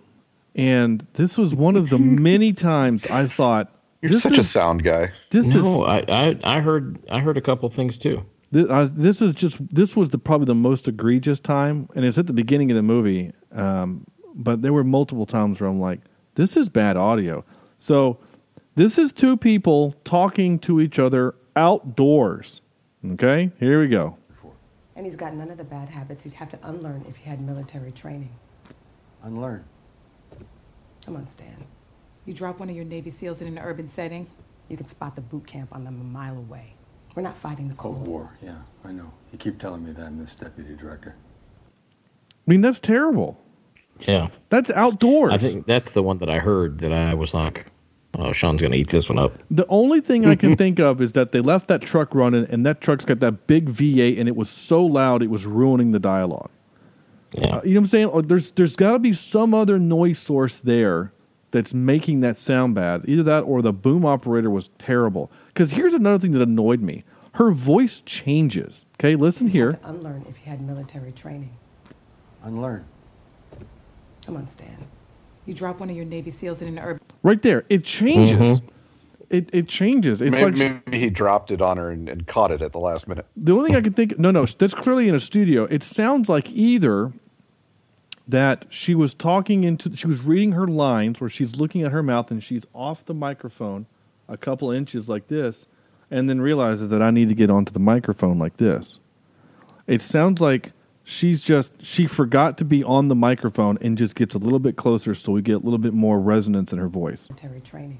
And this was one of the many times I thought You're this such a sound guy. This is No, I, I, I heard I heard a couple things too. this, uh, this is just this was the probably the most egregious time, and it's at the beginning of the movie. Um, but there were multiple times where I'm like, "This is bad audio." So this is two people talking to each other outdoors. Okay, here we go. And he's got none of the bad habits he'd have to unlearn if he had military training. Unlearn. Come on, Stan. You drop one of your Navy SEALs in an urban setting. You can spot the boot camp on them a mile away. We're not fighting the Cold Cold War, yeah, I know. You keep telling me that, Miss Deputy Director. I mean, that's terrible. Yeah. That's outdoors. I think that's the one that I heard that I was like, oh, Sean's going to eat this one up. The only thing I can think of is that they left that truck running, and that truck's got that big V8, and it was so loud it was ruining the dialogue. Uh, you know what I'm saying? Or there's there's got to be some other noise source there that's making that sound bad. Either that or the boom operator was terrible. Because here's another thing that annoyed me. Her voice changes. Okay, listen here. Unlearn if you had military training. Unlearn. Come on, Stan. You drop one of your Navy SEALs in an urban. Right there. It changes. Mhm. It it changes. It's maybe, like maybe he dropped it on her and, and caught it at the last minute. The only thing I can think, no, no, that's clearly in a studio. It sounds like either that she was talking into, she was reading her lines where she's looking at her mouth and she's off the microphone a couple inches like this, and then realizes that I need to get onto the microphone like this. It sounds like she's just, she forgot to be on the microphone and just gets a little bit closer so we get a little bit more resonance in her voice. Military training.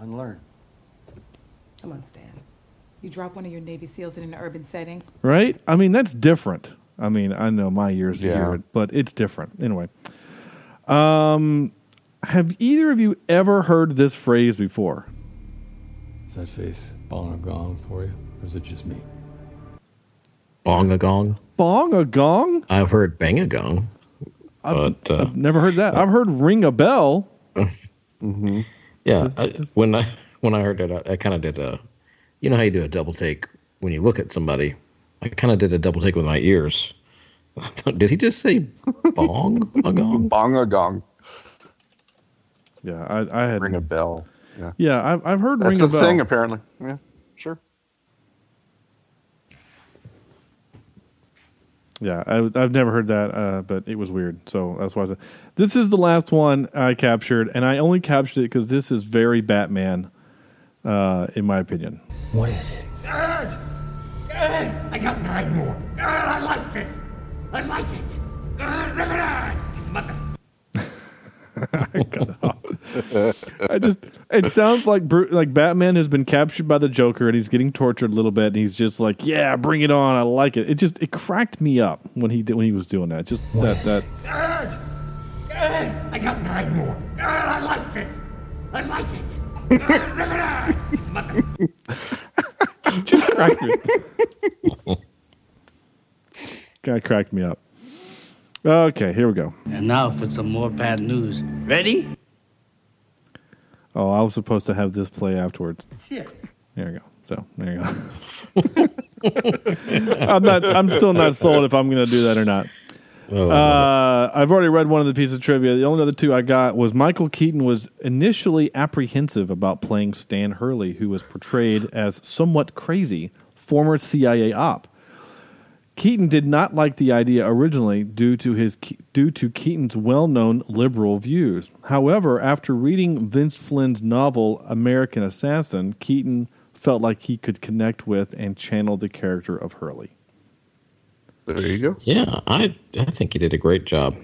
Unlearn. Come on, Stan. You drop one of your Navy SEALs in an urban setting. Right? I mean, that's different. I mean, I know my years Yeah. hear it, but it's different. Anyway. Um have either of you ever heard this phrase before? Is that face bong a gong for you? Or is it just me? Bong a gong. Bong a gong? I've heard bang a gong. I've, But uh, I've never heard that. I've heard ring a bell. Mm-hmm. Yeah, I, when I when I heard it, I, I kind of did a, you know how you do a double take when you look at somebody. I kind of did a double take with my ears. I thought, did he just say bong a gong? Bong a gong. Yeah, I, I had ring a bell. Yeah, Yeah, I've, I've heard that's ring the a bell. That's the thing. Apparently, yeah, sure. Yeah, I, I've never heard that, uh, but it was weird. So that's why I said this is the last one I captured, and I only captured it because this is very Batman, uh, in my opinion. What is it? Good! Good! I got nine more. Good! I like this. I like it. Good! Rip it on! Mother... I just it sounds like like Batman has been captured by the Joker and he's getting tortured a little bit and he's just like, yeah, bring it on, I like it. It just it cracked me up when he did when he was doing that. Just that that Good! Good! I got nine more. Good! I like this. I like it. Good! Rip it just cracked me. Guy cracked me up. Okay, here we go. And now for some more bad news. Ready? Oh, I was supposed to have this play afterwards. Shit. There you go. So there you go. I'm not. I'm still not sold if I'm going to do that or not. Uh, I've already read one of the pieces of trivia. The only other two I got was Michael Keaton was initially apprehensive about playing Stan Hurley, who was portrayed as somewhat crazy, former CIA op. Keaton did not like the idea originally due to his due to Keaton's well-known liberal views. However, after reading Vince Flynn's novel American Assassin, Keaton felt like he could connect with and channel the character of Hurley. There you go. Yeah, I I think he did a great job.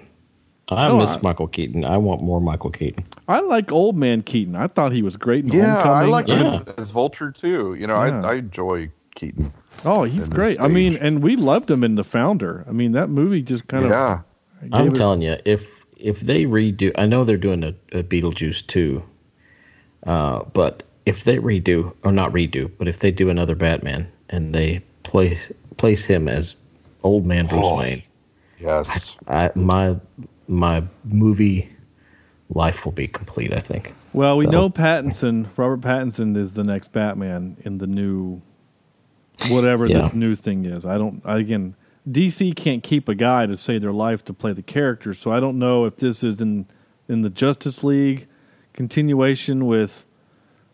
I Oh, miss I- Michael Keaton. I want more Michael Keaton. I like old man Keaton. I thought he was great in Yeah, I like Yeah. him as Vulture too. You know, Yeah. I I enjoy Keaton. Oh, he's great. I mean, and we loved him in The Founder. I mean, that movie just kind Yeah. of. I'm us- telling you, if if they redo, I know they're doing a, a Beetlejuice too, uh, but if they redo or not redo, but if they do another Batman and they play place him as old man Bruce Oh, Wayne, Yes. I, my my movie life will be complete. I think. Well, we So- know Pattinson, Robert Pattinson, is the next Batman in the new, whatever Yeah. this new thing is. I don't. Again, DC can't keep a guy to save their life to play the character, so I don't know if this is in in the Justice League continuation with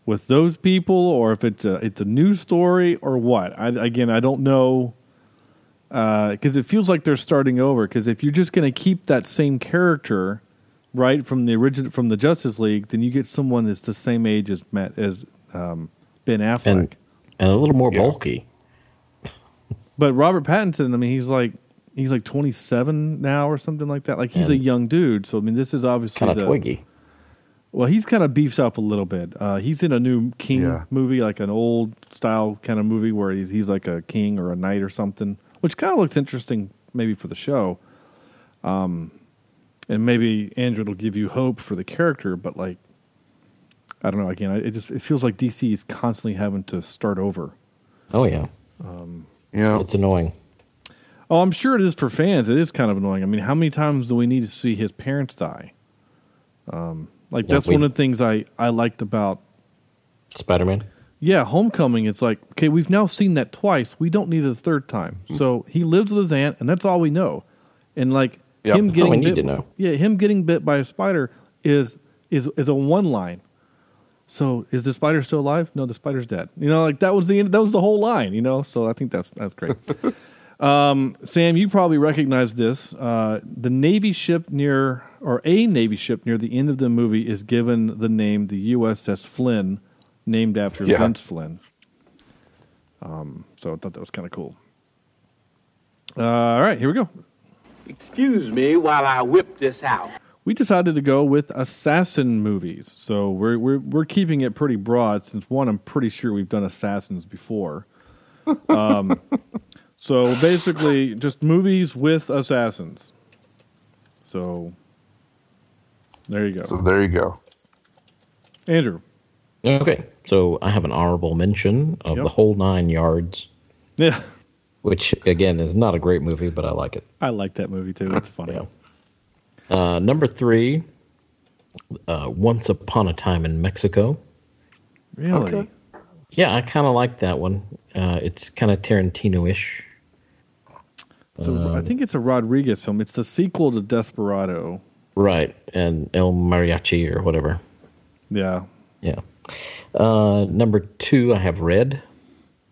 with those people, or if it's a it's a new story or what. I, again, I don't know because it feels like they're starting over. Because if you're just going to keep that same character, right from the original from the Justice League, then you get someone that's the same age as Matt as um, Ben Affleck. And and a little more bulky. But Robert Pattinson, I mean, he's like he's like 27 now or something like that. Like he's a young dude. So I mean, this is obviously Kind of twiggy. Well, he's kind of beefed up a little bit. Uh, he's in a new King Yeah. movie, like an old style kind of movie where he's he's like a king or a knight or something, which kind of looks interesting, maybe for the show. Um, and maybe Andrew will give you hope for the character, but like, I don't know. Again, it just it feels like DC is constantly having to start over. Oh yeah, Um, Yeah. it's annoying. Oh, I'm sure it is for fans. It is kind of annoying. I mean, how many times do we need to see his parents die? Um, like Yeah, that's we- one of the things I I liked about Spider Man. yeah, Homecoming. It's like okay, we've now seen that twice. We don't need it a third time. Hmm. So he lives with his aunt, and that's all we know. And like Yep. him That's all getting we need bit, to know. yeah, him getting bit by a spider is is is a one line. So is the spider still alive? No, the spider's dead. You know, like that was the that was the whole line. You know, so I think that's that's great. um, Sam, you probably recognize this. Uh, the Navy ship near or a Navy ship near the end of the movie is given the name the USS Flynn, named after Yeah. Vince Flynn. Um, so I thought that was kind of cool. Uh, all right, here we go. Excuse me while I whip this out. We decided to go with assassin movies. So we're we're we're keeping it pretty broad since one, I'm pretty sure we've done assassins before. Um, so basically, just movies with assassins. So there you go, So there you go. Andrew. Okay, so I have an honorable mention of Yep. the whole nine yards, Yeah, which again is not a great movie, but I like it. I like that movie too. It's funny. Uh, number three, uh, Once Upon a Time in Mexico. Really? Yeah, I kind of like that one. Uh, it's kind of Tarantino-ish. So Um, I think it's a Rodriguez film. It's the sequel to Desperado. Right, and El Mariachi or whatever. Yeah. Yeah. Uh, number two, I have Red,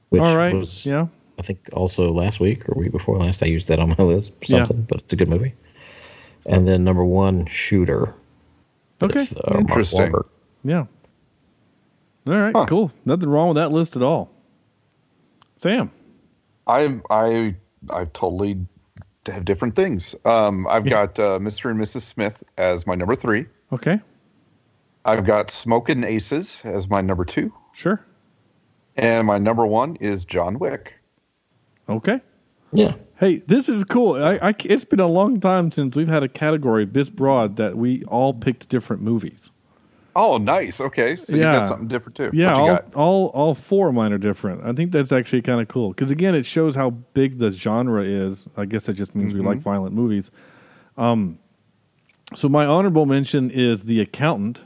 which All right. was Yeah. I think also last week or week before last. I used that on my list for Yeah. something, but it's a good movie. And then number one, Shooter. Okay. with, uh, Interesting. Wahlberg. Yeah. All right. Cool. Nothing wrong with that list at all. Sam. I I I totally have different things. Um, I've got uh, Mr. and Mrs. Smith as my number three. Okay. I've got Smokin' Aces as my number two, Sure. and my number one is John Wick. Okay. Yeah. Hey, this is cool. I, I, it's been a long time since we've had a category this broad that we all picked different movies. Oh, nice. Okay, so you got something different too. Yeah, all, all all four of mine are different. I think that's actually kind of cool because again, it shows how big the genre is. I guess that just means we Mhm. like violent movies. Um, so my honorable mention is The Accountant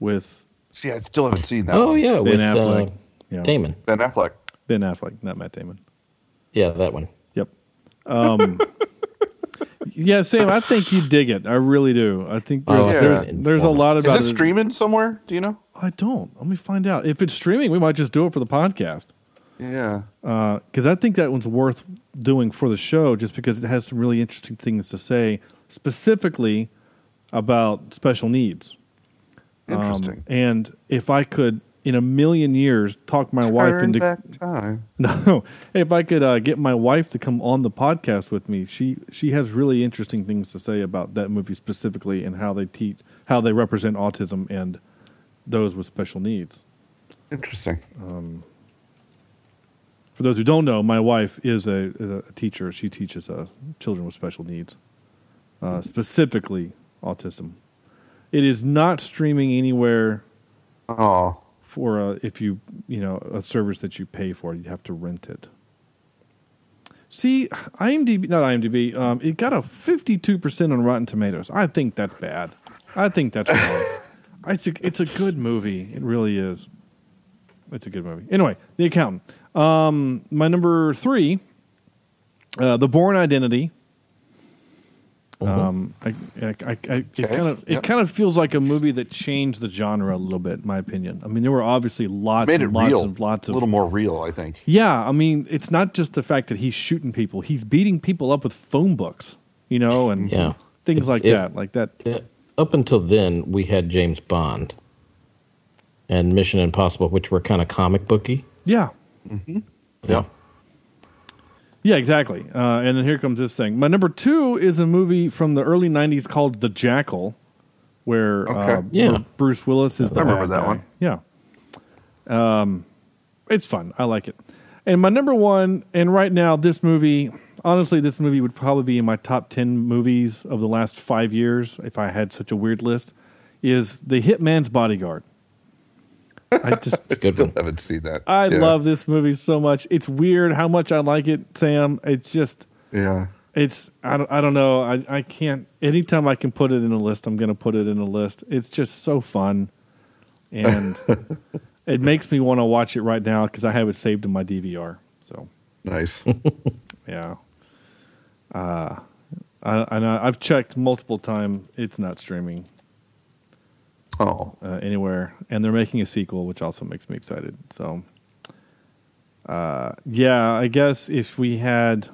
with See, I still haven't seen that. Oh one. yeah, Ben with Affleck. Uh, Yeah. Damon. Ben Affleck. Ben Affleck, not Matt Damon. Yeah, that one. Yep. Um, yeah, Sam, I think you dig it. I really do. I think there's Oh, yeah. there's, there's a lot about Is it streaming somewhere? Do you know? I don't. Let me find out. If it's streaming, we might just do it for the podcast. Yeah. Because I think that one's worth doing for the show just because it has some really interesting things to say, specifically about special needs. Um, Interesting. and if I could, in a million years, talk my wife into back time. no, if I could uh, get my wife to come on the podcast with me, she she has really interesting things to say about that movie specifically and how they teach how they represent autism and those with special needs. Interesting. Um, for those who don't know, my wife is a, is a teacher. She teaches uh, children with special needs, uh, specifically autism. It is not streaming anywhere. Oh, for uh, if you you know a service that you pay for, you have to rent it. See, IMDb, not IMDb, um, it got a fifty-two percent on Rotten Tomatoes. I think that's bad. I think that's wrong. I think it's a good movie. It really is. It's a good movie. Anyway, The Accountant. Um, my number three, uh, The Bourne Identity. Um, I, I, I, I, it kind of it yep. kind of feels like a movie that changed the genre a little bit, in my opinion. I mean, there were obviously lots Made it and lots real. and lots a of little more real, I think. yeah, I mean, it's not just the fact that he's shooting people; he's beating people up with phone books, you know, and Yeah. things It's- like it- that. Like that. Yeah, up until then, we had James Bond and Mission Impossible, which were kind of comic booky. Yeah, Yeah. Yeah, exactly. Uh, and then here comes this thing. My number two is a movie from the early '90s called The Jackal, where uh, Yeah. where Bruce Willis is the I remember bad that guy. one. Yeah, um, it's fun. I like it. And my number one, and right now, this movie, honestly, this movie would probably be in my top 10 movies of the last five years if I had such a weird list, is The Hitman's Bodyguard. I just, I still haven't seen that. I Yeah. love this movie so much. It's weird how much I like it, Sam. It's just, Yeah. It's I don't I don't know I I can't anytime I can put it in a list I'm gonna put it in a list. It's just so fun, and it makes me want to watch it right now because I have it saved in my DVR. So Nice. yeah, uh, I, and I, I've checked multiple times. It's not streaming. Oh, uh, anywhere, and they're making a sequel, which also makes me excited. So, uh, yeah, I guess if we had,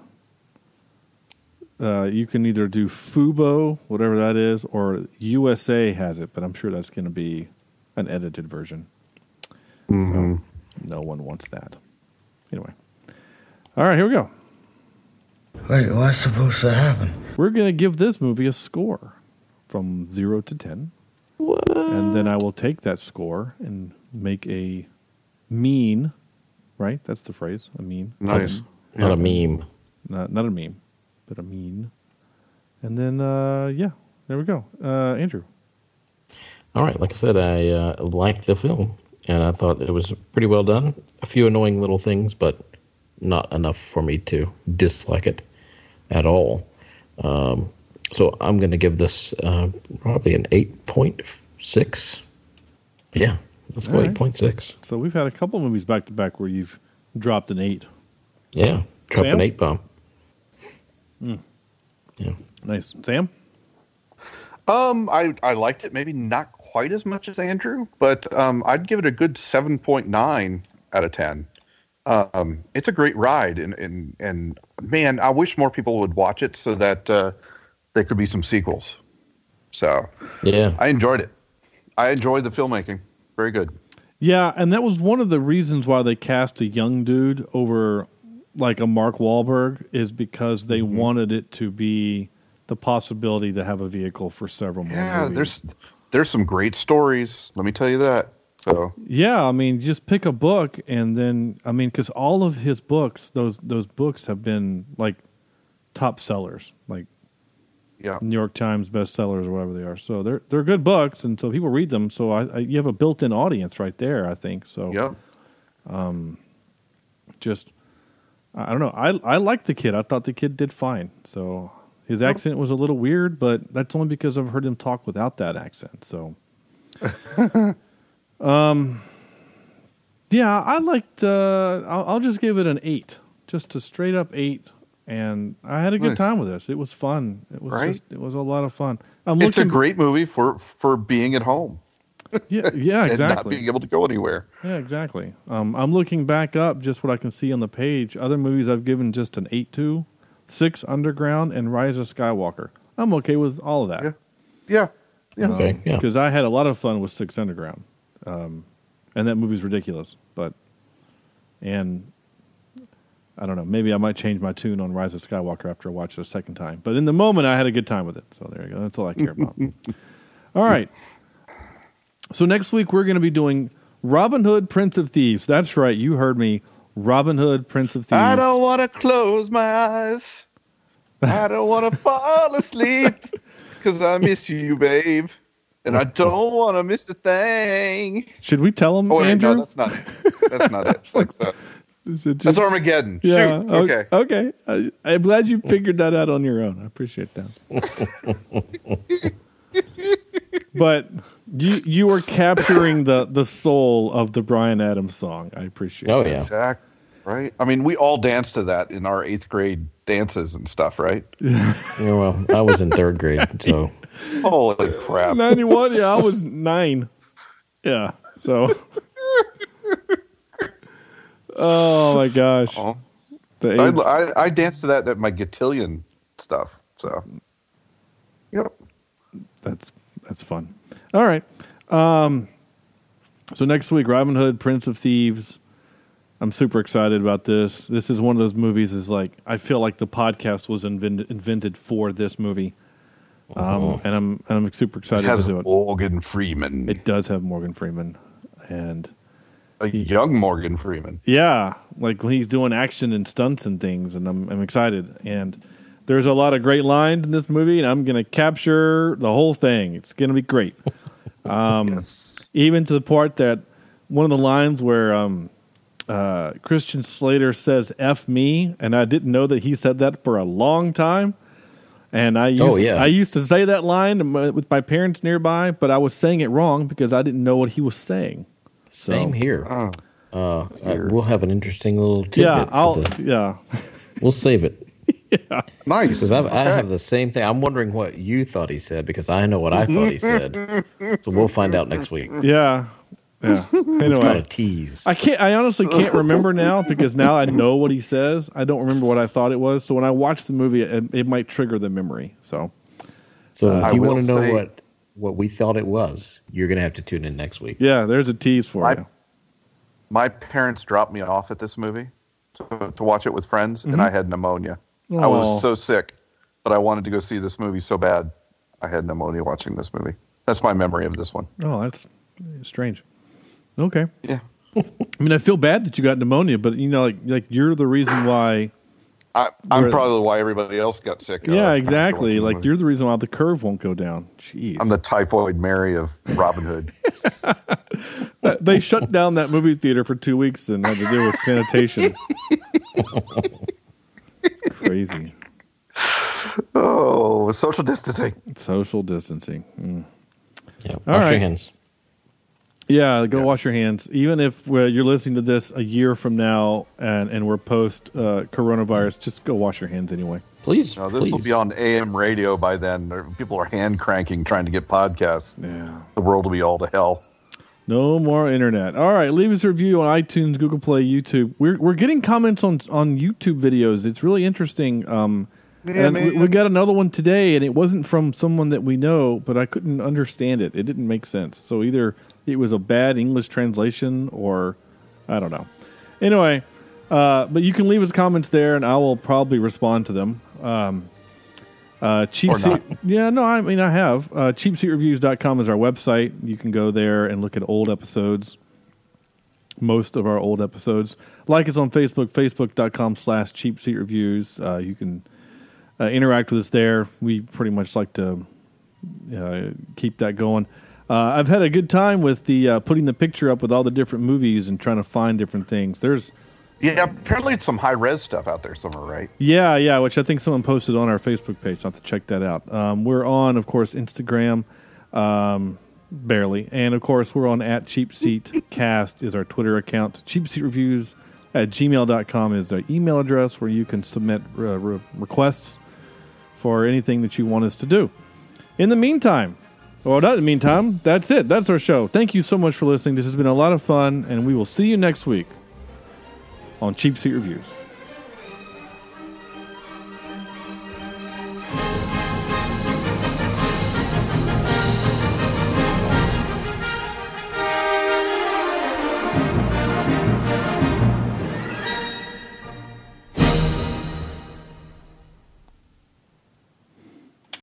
uh, you can either do Fubo, whatever that is, or USA has it, but I'm sure that's going to be an edited version. Mhm. So no one wants that. Anyway, all right, here we go. Wait, what's supposed to happen? We're going to give this movie a score from zero to ten. And then I will take that score and make a mean, right? That's the phrase, a mean. Nice. Not a meme. Not, not a meme, but a mean. And then, uh, yeah, there we go. Uh, Andrew. All right, like I said, I uh, liked the film, and I thought it was pretty well done. A few annoying little things, but not enough for me to dislike it at all. Um, so I'm going to give this uh, probably an 8.6. Yeah, let's go All right. 8.6. So we've had a couple movies back to back where you've dropped an eight. Yeah, dropped Sam? an 8 bomb. Mm. Yeah. Nice. Sam? Um, I I liked it. Maybe not quite as much as Andrew, but um, I'd give it a good seven point nine out of ten. Um, it's a great ride, and and and man, I wish more people would watch it so that uh, there could be some sequels. So Yeah. I enjoyed it. I enjoyed the filmmaking. Very good. Yeah, and that was one of the reasons why they cast a young dude over like a Mark Wahlberg is because they Mm-hmm. wanted it to be the possibility to have a vehicle for several more Yeah, movies. there's there's some great stories. Let me tell you that. So Yeah, I mean, just pick a book and then I mean, because all of his books, those those books have been like top sellers, like yeah, New York Times bestsellers or whatever they are. So they're they're good books, and so people read them. So I, I you have a built-in audience right there. I think so. Yep. Um, just I don't know. I I liked the kid. I thought the kid did fine. So his accent was a little weird, but that's only because I've heard him talk without that accent. So. Um. Yeah, I liked. Uh, I'll, I'll just give it an eight, just a straight up eight, and I had a good time with this. It was fun. It was Right? just, it was a lot of fun. I'm it's a great movie for for being at home. Yeah, yeah, and not exactly. being able to go anywhere. Yeah, exactly. Um, I'm looking back up just what I can see on the page. Other movies I've given just an eight to, Six Underground and Rise of Skywalker. I'm okay with all of that. Yeah. Yeah. Okay, yeah. Because I had a lot of fun with Six Underground, um, and that movie's ridiculous. But and I don't know. Maybe I might change my tune on Rise of Skywalker after I watch it a second time. But in the moment, I had a good time with it. So there you go. That's all I care about. all right. So next week we're going to be doing Robin Hood, Prince of Thieves. That's right. You heard me. Robin Hood, Prince of Thieves. I don't want to close my eyes. I don't want to fall asleep because I miss you, babe. And I don't want to miss a thing. Should we tell him, Oh, wait, Andrew? no, that's not it. That's not it. It's like that. Is it That's Armageddon. Yeah. Shoot. Okay. Okay. I, I'm glad you figured that out on your own. I appreciate that. but you you were capturing the the soul of the Bryan Adams song. I appreciate. Oh, that. yeah. Exact. Right. I mean, we all danced to that in our eighth grade dances and stuff, right? Yeah, well, I was in third grade, so Holy crap. 91. Yeah, I was nine. Yeah. So. oh my gosh. Oh. The I, I, I danced to that at my cotillion stuff. So, yep. that's that's fun. All right. Um, so next week, Robin Hood, Prince of Thieves. I'm super excited about this. This is one of those movies. Is like I feel like the podcast was invented invented for this movie, um, Oh. and I'm and I'm super It excited has to do it. Morgan Freeman. It does have Morgan Freeman, and a young Morgan Freeman. Yeah, like when he's doing action and stunts and things, and I'm I'm excited. And there's a lot of great lines in this movie, and I'm gonna capture the whole thing. It's gonna be great. Um, Even to the part that one of the lines where um, uh, Christian Slater says "f me," and I didn't know that he said that for a long time. And I used, Oh, yeah. I used to say that line with my parents nearby, but I was saying it wrong because I didn't know what he was saying. So- Same here. Oh. Uh, uh, we'll have an interesting little tidbit. Yeah, I'll. the- Yeah, we'll save it. Nice. Because I have the same thing. I'm wondering what you thought he said because I know what I thought he said. So we'll find out next week. yeah, yeah. It's called a Anyway, tease. I can't. I honestly can't remember now because now I know what he says. I don't remember what I thought it was. So when I watch the movie, it, it might trigger the memory. So So Uh, if I you want to know say- what what we thought it was, you're gonna have to tune in next week. yeah, there's a tease for I- you. My parents dropped me off at this movie to, to watch it with friends, Mhm. and I had pneumonia. I was so sick, but I wanted to go see this movie so bad. I had pneumonia watching this movie. That's my memory of this one. Oh, that's strange. Okay. Yeah. I mean, I feel bad that you got pneumonia, but you know, like like you're the reason why. I, I'm Where- probably why everybody else got sick. uh, Yeah, after exactly. Like movie. you're the reason why the curve won't go down. Jeez. I'm the typhoid Mary of Robin Hood. They shut down that movie theater for two weeks and had to deal with sanitation. it's crazy. oh, social distancing. Social distancing. Mm. Yeah, All wash your hands. Yeah, go wash your hands. Even if uh, you're listening to this a year from now and, and we're post uh, coronavirus, just go wash your hands anyway. Please. No, this will be on AM radio by then. People are hand cranking trying to get podcasts. Yeah. The world will be all to hell. No more internet. All right, leave us a review on iTunes, Google Play, YouTube. We're we're getting comments on on YouTube videos. It's really interesting. Um, Yeah, and we, man. we got another one today, and it wasn't from someone that we know, but I couldn't understand it. It didn't make sense. So either it was a bad English translation, or I don't know. Anyway, uh, but you can leave us comments there, and I will probably respond to them. Um, uh, cheap Or seat, yeah, no, I mean, I have. Uh, cheapseatreviews.com is our website. You can go there and look at old episodes, most of our old episodes. Like us on Facebook, facebook.com slash cheapseatreviews. Uh, you can uh, interact with us there. We pretty much like to uh, keep that going. Uh, I've had a good time with the uh, putting the picture up with all the different movies and trying to find different things. There's Yeah, apparently it's some high res stuff out there somewhere, right? yeah, yeah, which I think someone posted on our Facebook page. I'll have to check that out. Um, we're on, of course, Instagram, um, barely. And, of course, we're on at Cheap Seat Cast is our Twitter account. Cheap Seat Reviews at gmail.com is our email address where you can submit uh, re- requests for anything that you want us to do. In the meantime, well, not in the meantime, that's it. That's our show. Thank you so much for listening. This has been a lot of fun, and we will see you next week on Cheap Seat Reviews.